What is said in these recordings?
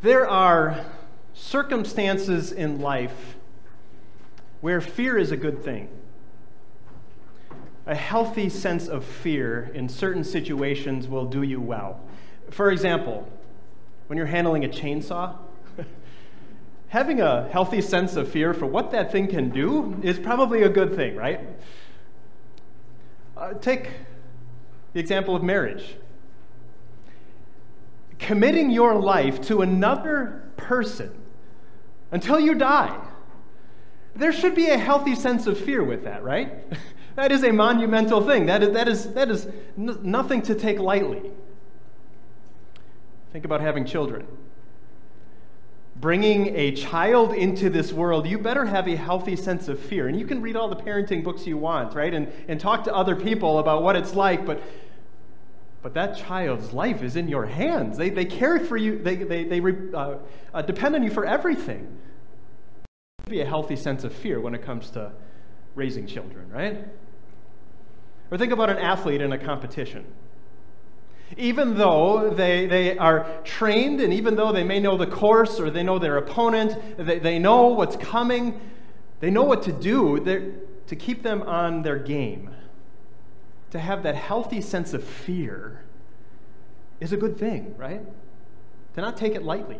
There are circumstances in life where fear is a good thing. A healthy sense of fear in certain situations will do you well. For example, when you're handling a chainsaw, having a healthy sense of fear for what that thing can do is probably a good thing, right? Uh, take the example of marriage committing your life to another person until you die. There should be a healthy sense of fear with that, right? that is a monumental thing. That is, that is, that is n- nothing to take lightly. Think about having children. Bringing a child into this world, you better have a healthy sense of fear. And you can read all the parenting books you want, right? And, and talk to other people about what it's like, but but that child's life is in your hands. They, they care for you, they, they, they uh, uh, depend on you for everything. Be a healthy sense of fear when it comes to raising children, right? Or think about an athlete in a competition. Even though they, they are trained, and even though they may know the course or they know their opponent, they, they know what's coming, they know what to do to keep them on their game to have that healthy sense of fear is a good thing, right? To not take it lightly.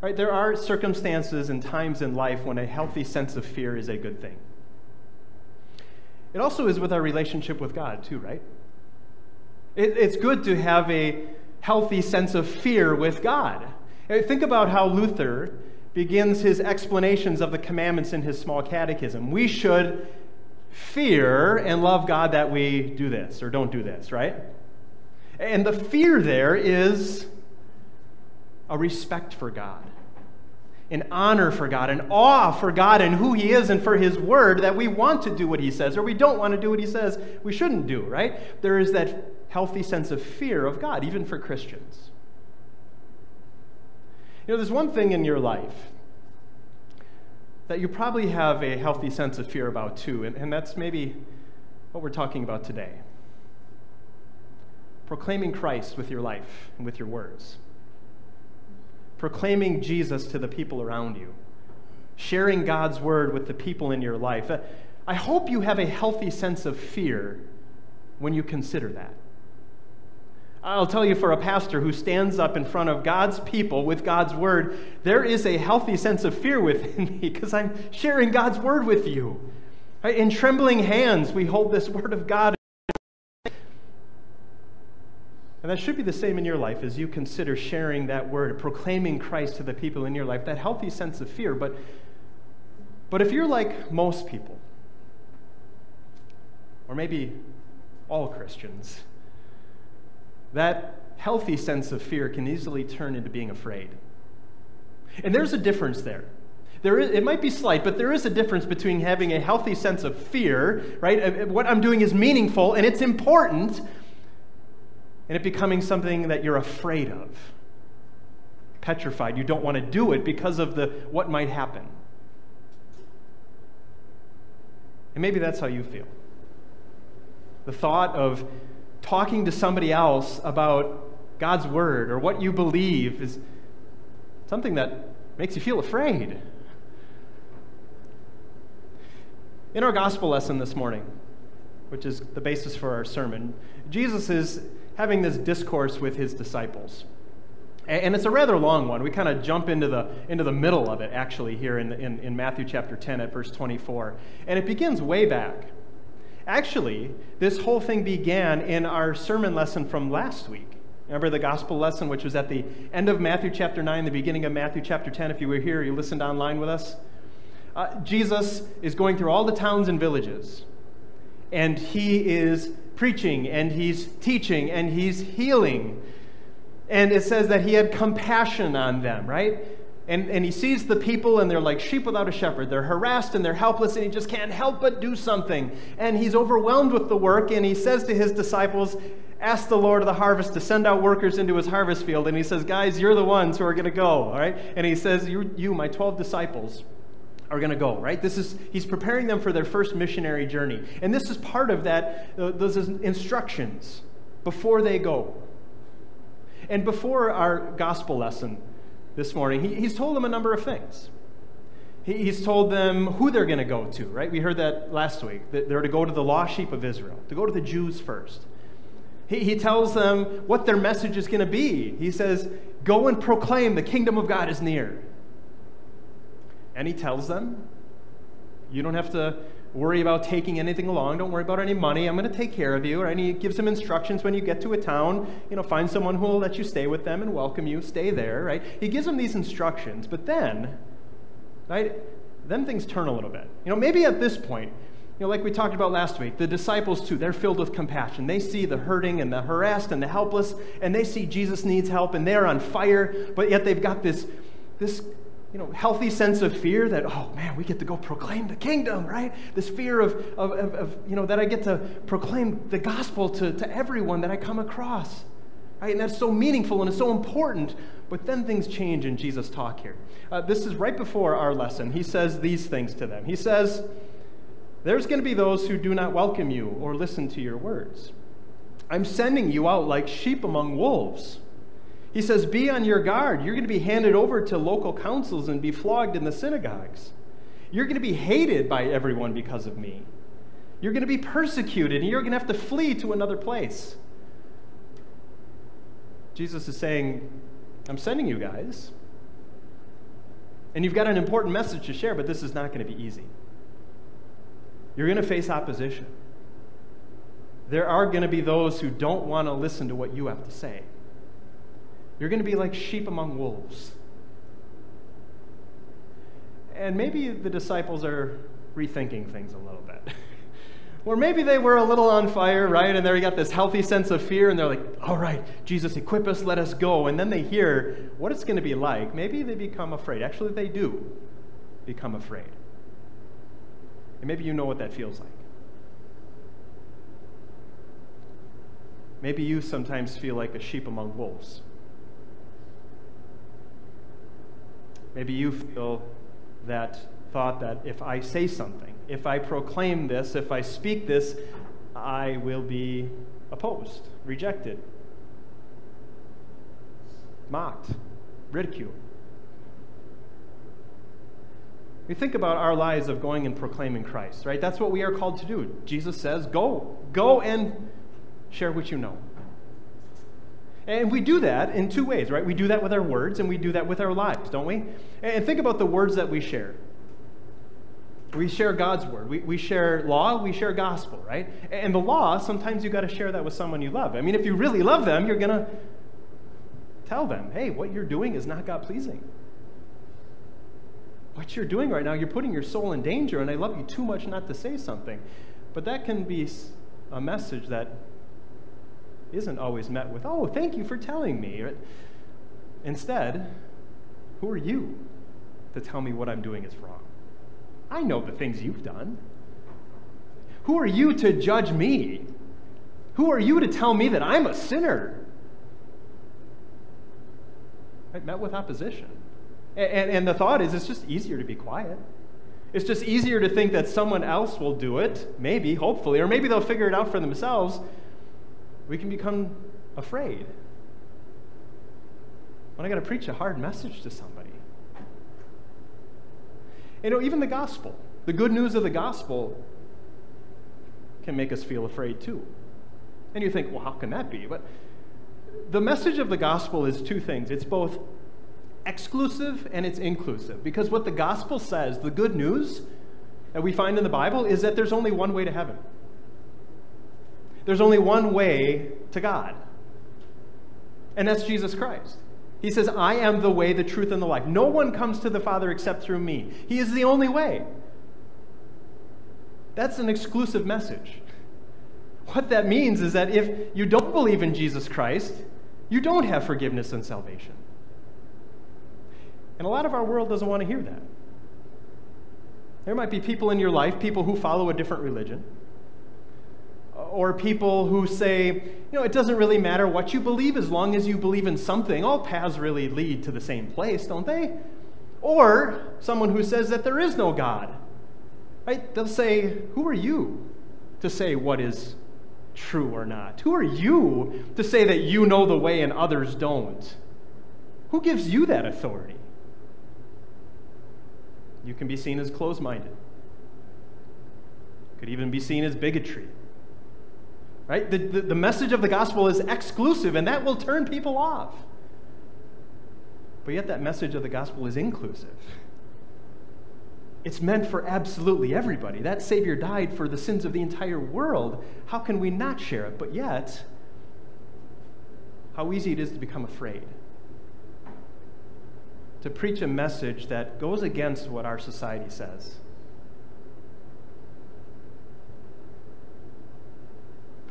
Right? There are circumstances and times in life when a healthy sense of fear is a good thing. It also is with our relationship with God, too, right? It, it's good to have a healthy sense of fear with God. Think about how Luther begins his explanations of the commandments in his small catechism. We should fear and love God that we do this or don't do this, right? And the fear there is a respect for God, an honor for God, an awe for God and who He is and for His word that we want to do what He says or we don't want to do what He says we shouldn't do, right? There is that healthy sense of fear of God, even for Christians. You know, there's one thing in your life that you probably have a healthy sense of fear about too, and, and that's maybe what we're talking about today. Proclaiming Christ with your life and with your words. Proclaiming Jesus to the people around you. Sharing God's word with the people in your life. I hope you have a healthy sense of fear when you consider that. I'll tell you, for a pastor who stands up in front of God's people with God's word, there is a healthy sense of fear within me because I'm sharing God's word with you. In trembling hands, we hold this word of God. And that should be the same in your life as you consider sharing that word, proclaiming Christ to the people in your life, that healthy sense of fear. But, but if you're like most people, or maybe all Christians, that healthy sense of fear can easily turn into being afraid. And there's a difference there. There is, it might be slight, but there is a difference between having a healthy sense of fear, right? What I'm doing is meaningful and it's important, and it becoming something that you're afraid of. Petrified. You don't want to do it because of the what might happen. And maybe that's how you feel. The thought of talking to somebody else about God's word or what you believe is something that makes you feel afraid. In our gospel lesson this morning, which is the basis for our sermon, Jesus is having this discourse with his disciples. And it's a rather long one. We kind of jump into the, into the middle of it, actually, here in, in, in Matthew chapter 10 at verse 24. And it begins way back. Actually, this whole thing began in our sermon lesson from last week. Remember the gospel lesson, which was at the end of Matthew chapter 9, the beginning of Matthew chapter 10. If you were here, you listened online with us. Uh, Jesus is going through all the towns and villages, and he is preaching, and he's teaching, and he's healing. And it says that he had compassion on them, right? And, and he sees the people, and they're like sheep without a shepherd. They're harassed and they're helpless, and he just can't help but do something. And he's overwhelmed with the work, and he says to his disciples, Ask the Lord of the harvest to send out workers into his harvest field. And he says, Guys, you're the ones who are going to go, all right? And he says, You, you my 12 disciples, are going to go, right? This is he's preparing them for their first missionary journey. And this is part of that uh, those instructions before they go. And before our gospel lesson this morning, he, he's told them a number of things. He, he's told them who they're going to go to, right? We heard that last week, that they're to go to the lost sheep of Israel, to go to the Jews first. He, he tells them what their message is going to be. He says, Go and proclaim the kingdom of God is near. And he tells them, You don't have to worry about taking anything along. Don't worry about any money. I'm going to take care of you. And he gives them instructions when you get to a town. You know, find someone who will let you stay with them and welcome you. Stay there, right? He gives them these instructions. But then, right, then things turn a little bit. You know, maybe at this point, you know, like we talked about last week, the disciples too, they're filled with compassion. They see the hurting and the harassed and the helpless, and they see Jesus needs help, and they're on fire, but yet they've got this, this you know, healthy sense of fear that, oh man, we get to go proclaim the kingdom, right? This fear of, of, of, of, you know, that I get to proclaim the gospel to, to everyone that I come across. Right? And that's so meaningful and it's so important. But then things change in Jesus' talk here. Uh, this is right before our lesson. He says these things to them. He says, There's going to be those who do not welcome you or listen to your words. I'm sending you out like sheep among wolves. He says, Be on your guard. You're going to be handed over to local councils and be flogged in the synagogues. You're going to be hated by everyone because of me. You're going to be persecuted and you're going to have to flee to another place. Jesus is saying, I'm sending you guys. And you've got an important message to share, but this is not going to be easy. You're going to face opposition. There are going to be those who don't want to listen to what you have to say. You're going to be like sheep among wolves. And maybe the disciples are rethinking things a little bit. or maybe they were a little on fire, right? And they got this healthy sense of fear, and they're like, all right, Jesus, equip us, let us go. And then they hear what it's going to be like. Maybe they become afraid. Actually, they do become afraid. And maybe you know what that feels like. Maybe you sometimes feel like a sheep among wolves. Maybe you feel that thought that if I say something, if I proclaim this, if I speak this, I will be opposed, rejected, mocked, ridiculed. We think about our lives of going and proclaiming Christ, right? That's what we are called to do. Jesus says, Go, go and share what you know. And we do that in two ways, right? We do that with our words and we do that with our lives, don't we? And think about the words that we share. We share God's word. We, we share law, we share gospel, right? And the law, sometimes you've got to share that with someone you love. I mean, if you really love them, you're going to tell them, hey, what you're doing is not God pleasing. What you're doing right now, you're putting your soul in danger, and I love you too much not to say something. But that can be a message that isn't always met with, oh, thank you for telling me. Instead, who are you to tell me what I'm doing is wrong? I know the things you've done. Who are you to judge me? Who are you to tell me that I'm a sinner? I met with opposition. And, and, and, the thought is it's just easier to be quiet. It's just easier to think that someone else will do it, maybe, hopefully, or maybe they'll figure it out for themselves we can become afraid. When I got to preach a hard message to somebody. You know, even the gospel, the good news of the gospel can make us feel afraid too. And you think, well, how can that be? But the message of the gospel is two things it's both exclusive and it's inclusive. Because what the gospel says, the good news that we find in the Bible, is that there's only one way to heaven. There's only one way to God, and that's Jesus Christ. He says, I am the way, the truth, and the life. No one comes to the Father except through me. He is the only way. That's an exclusive message. What that means is that if you don't believe in Jesus Christ, you don't have forgiveness and salvation. And a lot of our world doesn't want to hear that. There might be people in your life, people who follow a different religion, or people who say, you know, it doesn't really matter what you believe as long as you believe in something. All paths really lead to the same place, don't they? Or someone who says that there is no God. Right? They'll say, Who are you to say what is true or not? Who are you to say that you know the way and others don't? Who gives you that authority? You can be seen as closed minded, could even be seen as bigotry. Right? The, the, the, message of the gospel is exclusive, and that will turn people off. But yet, that message of the gospel is inclusive. It's meant for absolutely everybody. That Savior died for the sins of the entire world. How can we not share it? But yet, how easy it is to become afraid. To preach a message that goes against what our society says.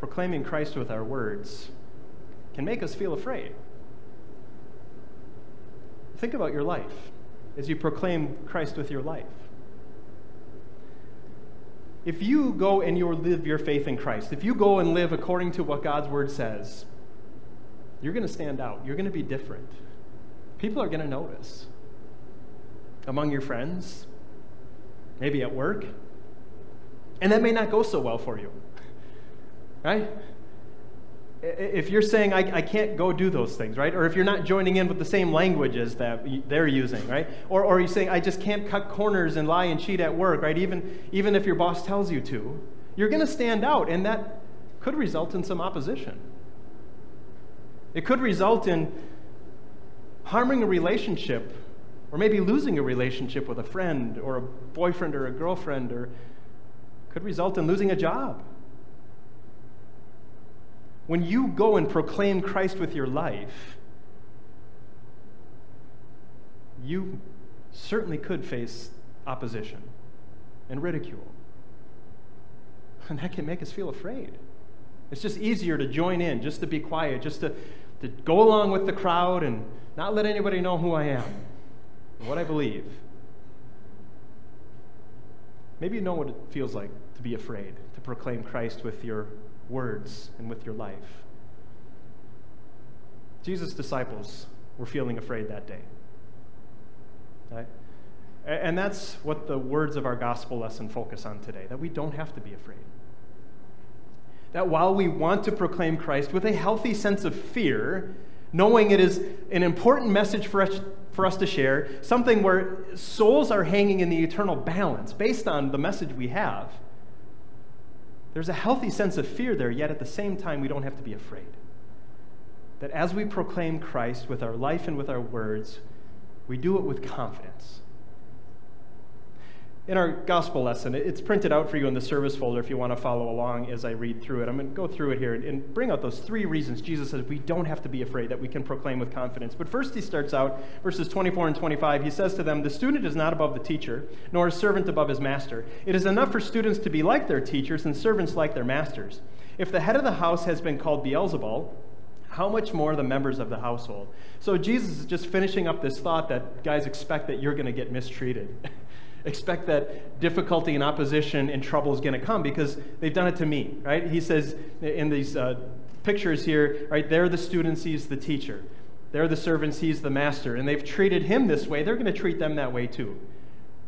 Proclaiming Christ with our words can make us feel afraid. Think about your life as you proclaim Christ with your life if you go and you live your faith in Christ, if you go and live according to what God's word says, you're going to stand out. You're going to be different. People are going to notice. Among your friends, maybe at work. And that may not go so well for you. Right? if you're saying I, I, can't go do those things right? Or if you're not joining in with the same languages that they're using right? Or, or you're saying i just can't cut corners and lie and cheat at work right? Even, even if your boss tells you to you're going to stand out and that could result in some opposition. It could result in harming a relationship or maybe losing a relationship with a friend or a boyfriend or a girlfriend or could result in losing a job when you go and proclaim Christ with your life, you certainly could face opposition and ridicule. And that can make us feel afraid. It's just easier to join in, just to be quiet, just to, to go along with the crowd and not let anybody know who I am what I believe. Maybe you know what it feels like to be afraid, to proclaim Christ with your words and with your life. Jesus' disciples were feeling afraid that day. Right? And that's what the words of our gospel lesson focus on today that we don't have to be afraid. That while we want to proclaim Christ with a healthy sense of fear, knowing it is an important message for us, for us to share, something where souls are hanging in the eternal balance based on the message we have, there's a healthy sense of fear there, yet at the same time, we don't have to be afraid. That as we proclaim Christ with our life and with our words, we do it with confidence in our gospel lesson, it's printed out for you in the service folder if you want to follow along as I read through it. I'm going to go through it here and bring out those three reasons Jesus says we don't have to be afraid, that we can proclaim with confidence. But first, he starts out, verses 24 and 25. He says to them, The student is not above the teacher, nor a servant above his master. It is enough for students to be like their teachers and servants like their masters. If the head of the house has been called Beelzebul, how much more the members of the household? So Jesus is just finishing up this thought that guys expect that you're going to get mistreated. expect that difficulty and opposition and trouble is going to come because they've done it to me, right? He says in these uh, pictures here, right, they're the students, he's the teacher. They're the servants, he's the master. And they've treated him this way, they're going to treat them that way too.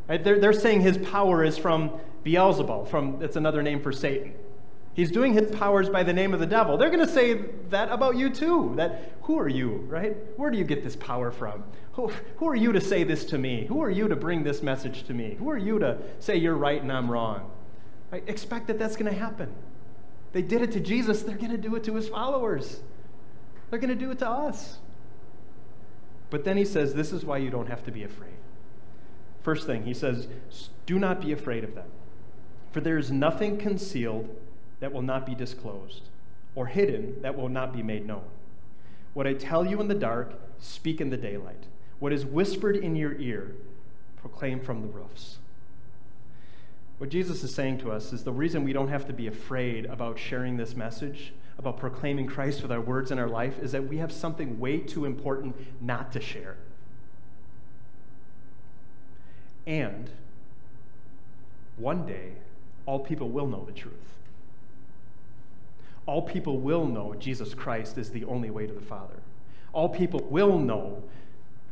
Right? They're, they're saying his power is from Beelzebul, from, it's another name for Satan. He's doing his powers by the name of the devil. They're going to say that about you too. That who are you, right? Where do you get this power from? Who, who are you to say this to me? Who are you to bring this message to me? Who are you to say you're right and I'm wrong? I expect that that's going to happen. They did it to Jesus, they're going to do it to his followers. They're going to do it to us. But then he says, This is why you don't have to be afraid. First thing, he says, Do not be afraid of them, for there is nothing concealed that will not be disclosed, or hidden that will not be made known. What I tell you in the dark, speak in the daylight. What is whispered in your ear, proclaim from the roofs. What Jesus is saying to us is the reason we don't have to be afraid about sharing this message, about proclaiming Christ with our words and our life, is that we have something way too important not to share. And one day, all people will know the truth all people will know Jesus Christ is the only way to the Father. All people will know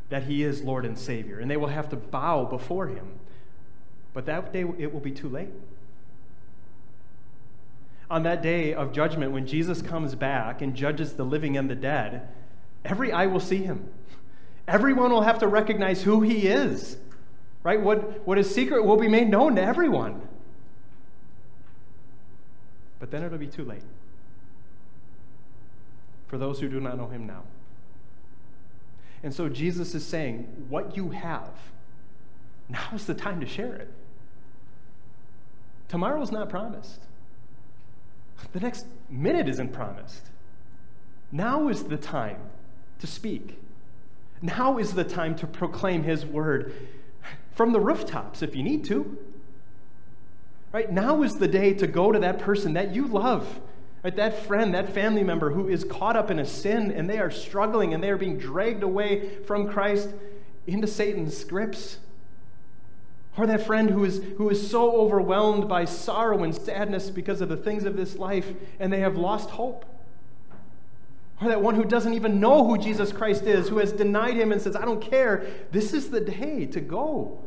that he is Lord and Savior, and they will have to bow before him. But that day, it will be too late. on that day of judgment when Jesus comes back and judges the living and the dead, every eye will see him. Everyone will have to recognize who he is. Right? What, what is secret will be made known to everyone. But then it'll be too late for those who do not know him now. And so Jesus is saying, What you have, now is the time to share it. Tomorrow is not promised. The next minute isn't promised. Now is the time to speak. Now is the time to proclaim his word from the rooftops if you need to. Right? Now is the day to go to that person that you love Right? That friend, that family member who is caught up in a sin and they are struggling and they are being dragged away from Christ into Satan's grips. Or that friend who is, who is so overwhelmed by sorrow and sadness because of the things of this life and they have lost hope. Or that one who doesn't even know who Jesus Christ is, who has denied him and says, I don't care. This is the day to go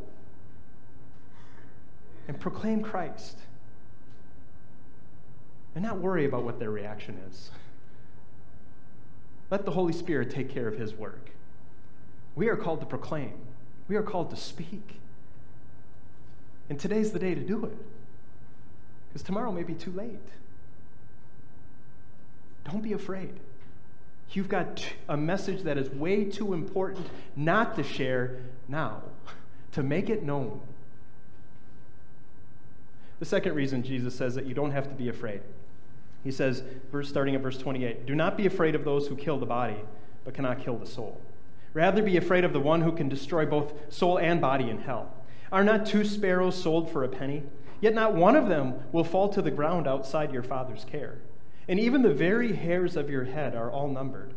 and proclaim Christ and not worry about what their reaction is. Let the Holy Spirit take care of His work. We are called to proclaim, we are called to speak. And today's the day to do it, because tomorrow may be too late. Don't be afraid. You've got a message that is way too important not to share now, to make it known. The second reason Jesus says that you don't have to be afraid he says, verse, starting at verse 28 Do not be afraid of those who kill the body, but cannot kill the soul. Rather, be afraid of the one who can destroy both soul and body in hell. Are not two sparrows sold for a penny? Yet not one of them will fall to the ground outside your Father's care. And even the very hairs of your head are all numbered.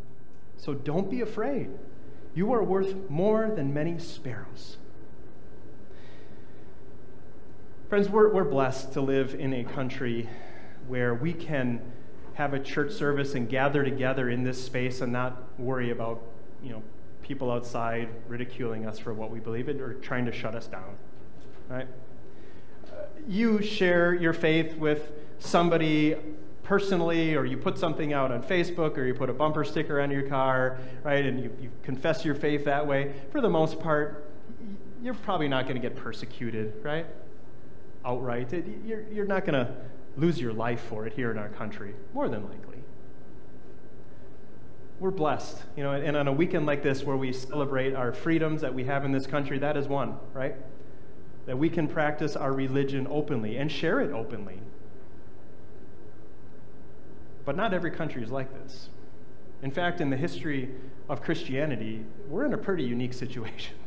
So don't be afraid. You are worth more than many sparrows. Friends, we're, we're blessed to live in a country where we can have a church service and gather together in this space and not worry about, you know, people outside ridiculing us for what we believe in or trying to shut us down. Right? Uh, you share your faith with somebody personally, or you put something out on Facebook, or you put a bumper sticker on your car, right? And you, you confess your faith that way. For the most part, you're probably not going to get persecuted, right? Outright. You're, you're not going to lose your life for it here in our country, more than likely. We're blessed, you know, and on a weekend like this where we celebrate our freedoms that we have in this country, that is one, right? That we can practice our religion openly and share it openly. But not every country is like this. In fact, in the history of Christianity, we're in a pretty unique situation.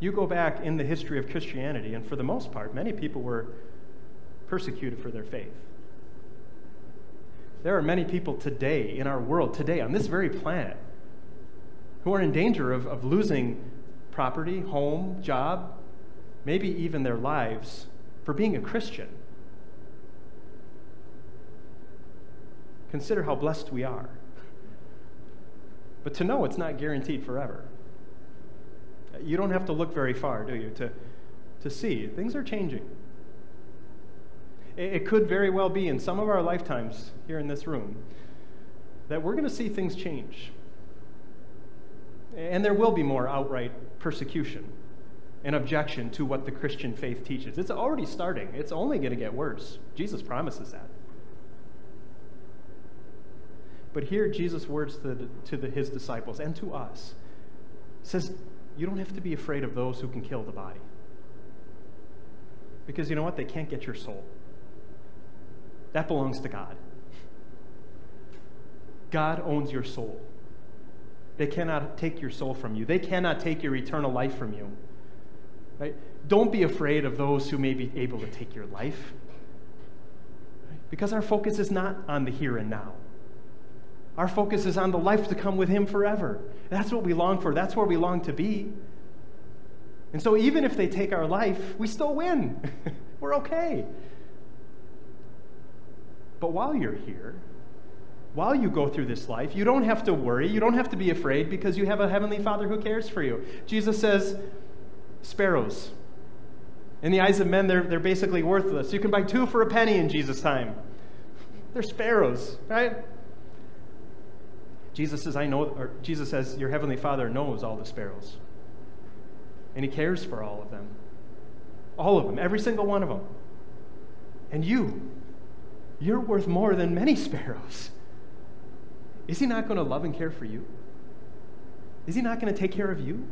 You go back in the history of Christianity, and for the most part, many people were persecuted for their faith. There are many people today in our world, today on this very planet, who are in danger of, of losing property, home, job, maybe even their lives for being a Christian. Consider how blessed we are. But to know it's not guaranteed forever. You don't have to look very far, do you, to, to see things are changing. It could very well be in some of our lifetimes here in this room that we're going to see things change. And there will be more outright persecution and objection to what the Christian faith teaches. It's already starting, it's only going to get worse. Jesus promises that. But here, Jesus' words to, the, to the, his disciples and to us says, You don't have to be afraid of those who can kill the body. Because you know what? They can't get your soul. That belongs to God. God owns your soul. They cannot take your soul from you. They cannot take your eternal life from you. Right? Don't be afraid of those who may be able to take your life. Right? Because our focus is not on the here and now. Our focus is on the life to come with Him forever. That's what we long for. That's where we long to be. And so, even if they take our life, we still win. We're okay. But while you're here, while you go through this life, you don't have to worry. You don't have to be afraid because you have a Heavenly Father who cares for you. Jesus says, Sparrows, In the eyes of men, they're, they're basically worthless. You can buy two for a penny in Jesus' time. They're sparrows, right? Jesus says, I know, or Jesus says, Your heavenly Father knows all the sparrows. And he cares for all of them. All of them, every single one of them. And you, you're worth more than many sparrows. Is he not going to love and care for you? Is he not going to take care of you?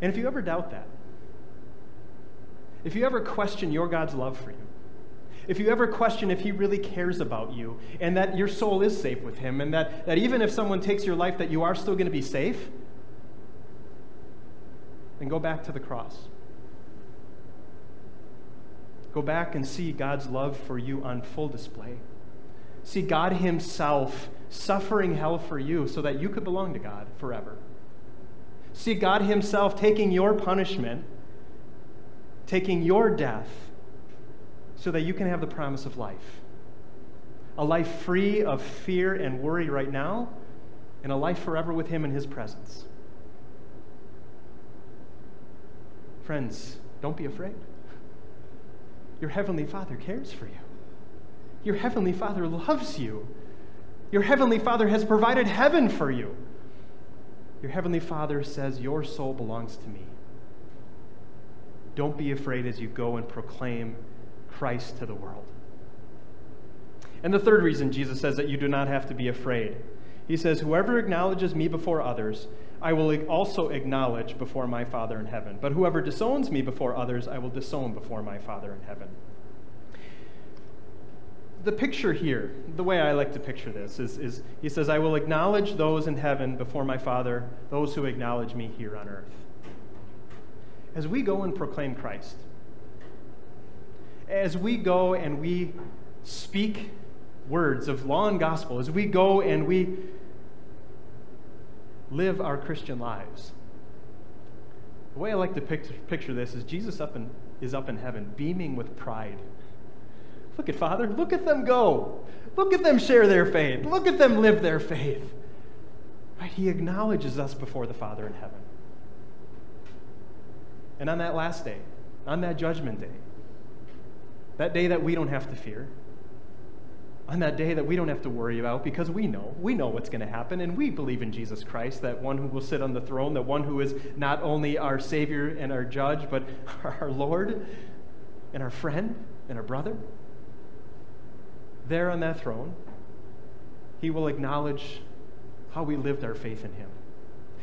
And if you ever doubt that, if you ever question your God's love for you, if you ever question if he really cares about you and that your soul is safe with him and that, that even if someone takes your life that you are still going to be safe, then go back to the cross. Go back and see God's love for you on full display. See God Himself suffering hell for you so that you could belong to God forever. See God Himself taking your punishment, taking your death, so that you can have the promise of life. A life free of fear and worry right now, and a life forever with Him in His presence. Friends, don't be afraid. Your Heavenly Father cares for you. Your Heavenly Father loves you. Your Heavenly Father has provided heaven for you. Your Heavenly Father says, Your soul belongs to me. Don't be afraid as you go and proclaim Christ to the world. And the third reason Jesus says that you do not have to be afraid. He says, Whoever acknowledges me before others, I will also acknowledge before my Father in heaven. But whoever disowns me before others, I will disown before my Father in heaven. The picture here, the way I like to picture this, is, is he says, I will acknowledge those in heaven before my Father, those who acknowledge me here on earth. As we go and proclaim Christ, as we go and we speak words of law and gospel, as we go and we live our Christian lives. The way I like to picture, this is Jesus up in, is up in heaven, beaming with pride. Look at Father, look at them go. Look at them share their faith. Look at them live their faith. Right? He acknowledges us before the Father in heaven. And on that last day, on that judgment day, that day that we don't have to fear, on that day that we don't have to worry about because we know. We know what's going to happen, and we believe in Jesus Christ, that one who will sit on the throne, that one who is not only our Savior and our judge, but our Lord and our friend and our brother. There on that throne, he will acknowledge how we lived our faith in him.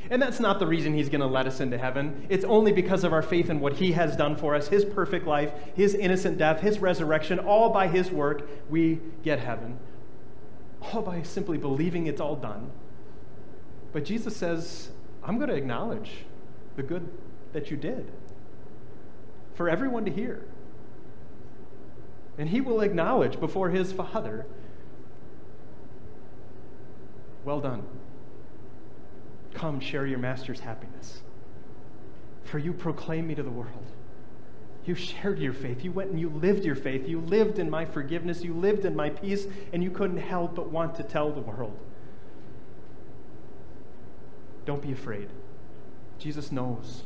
And that's not the reason he's going to let us into heaven. It's only because of our faith in what he has done for us his perfect life, his innocent death, his resurrection, all by his work, we get heaven. All by simply believing it's all done. But Jesus says, I'm going to acknowledge the good that you did for everyone to hear. And he will acknowledge before his Father, Well done Come, share your master's happiness. For you proclaim me to the world. You shared your faith. You went and you lived your faith. You lived in my forgiveness. You lived in my peace, and you couldn't help but want to tell the world. Don't be afraid. Jesus knows.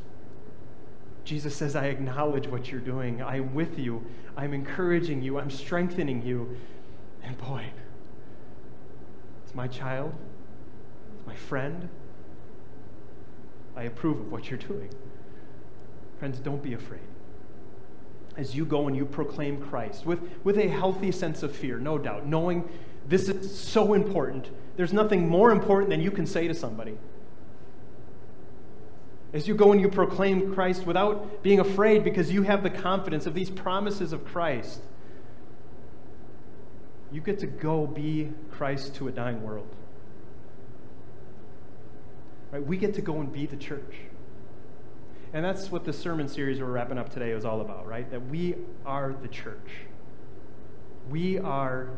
Jesus says, I acknowledge what you're doing. I'm with you. I'm encouraging you. I'm strengthening you. And boy, it's my child, it's my friend, I approve of what you're doing. Friends, don't be afraid. As you go and you proclaim Christ with, with a healthy sense of fear, no doubt, knowing this is so important, there's nothing more important than you can say to somebody. As you go and you proclaim Christ without being afraid because you have the confidence of these promises of Christ, you get to go be Christ to a dying world. Right? We get to go and be the church. And that's what the sermon series we're wrapping up today is all about, right? That we are the church. We are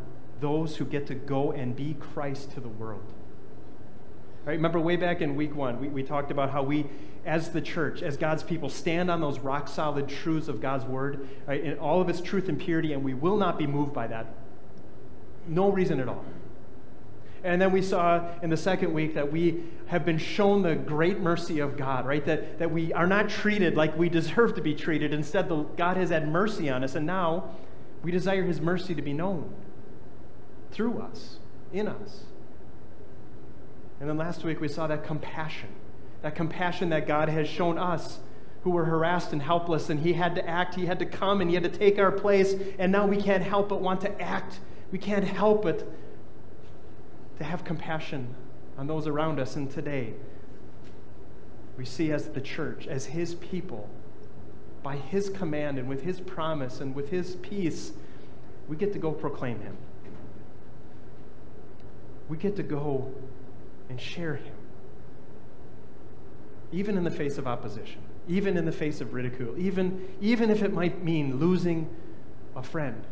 those who get to go and be Christ to the world. Right? Remember way back in week one, we, we talked about how we, as the church, as God's people, stand on those rock solid truths of God's word right, in all of its truth and purity, and we will not be moved by that. No reason at all. And then we saw in the second week that we have been shown the great mercy of God, right? That, that we are not treated like we deserve to be treated. Instead, the, God has had mercy on us, and now we desire His mercy to be known through us, in us. And then last week we saw that compassion, that compassion that God has shown us who were harassed and helpless, and He had to act, He had to come, and He had to take our place, and now we can't help but want to act. We can't help but to have compassion on those around us. And today, we see as the church, as His people, by His command and with His promise and with His peace, we get to go proclaim Him. We get to go and share Him, even in the face of opposition, even in the face of ridicule, even, even if it might mean losing a friend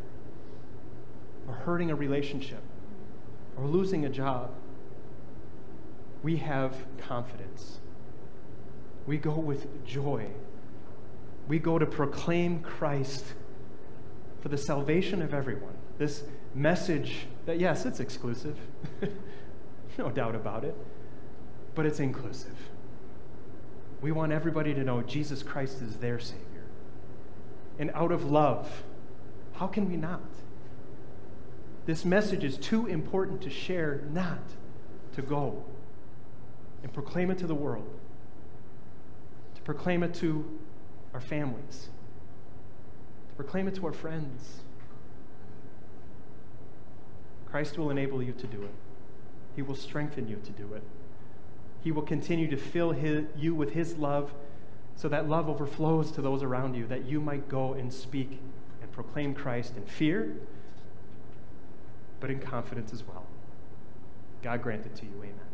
or hurting a relationship or losing a job. We have confidence. We go with joy. We go to proclaim Christ for the salvation of everyone. This message that, yes, it's exclusive, no doubt about it, but it's inclusive. We want everybody to know Jesus Christ is their Savior. And out of love, how can we not? This message is too important to share not to go and proclaim it to the world, to proclaim it to our families, to proclaim it to our friends. Christ will enable you to do it. He will strengthen you to do it. He will continue to fill his, you with His love so that love overflows to those around you, that you might go and speak and proclaim Christ in fear, but in confidence as well. God grant it to you. Amen.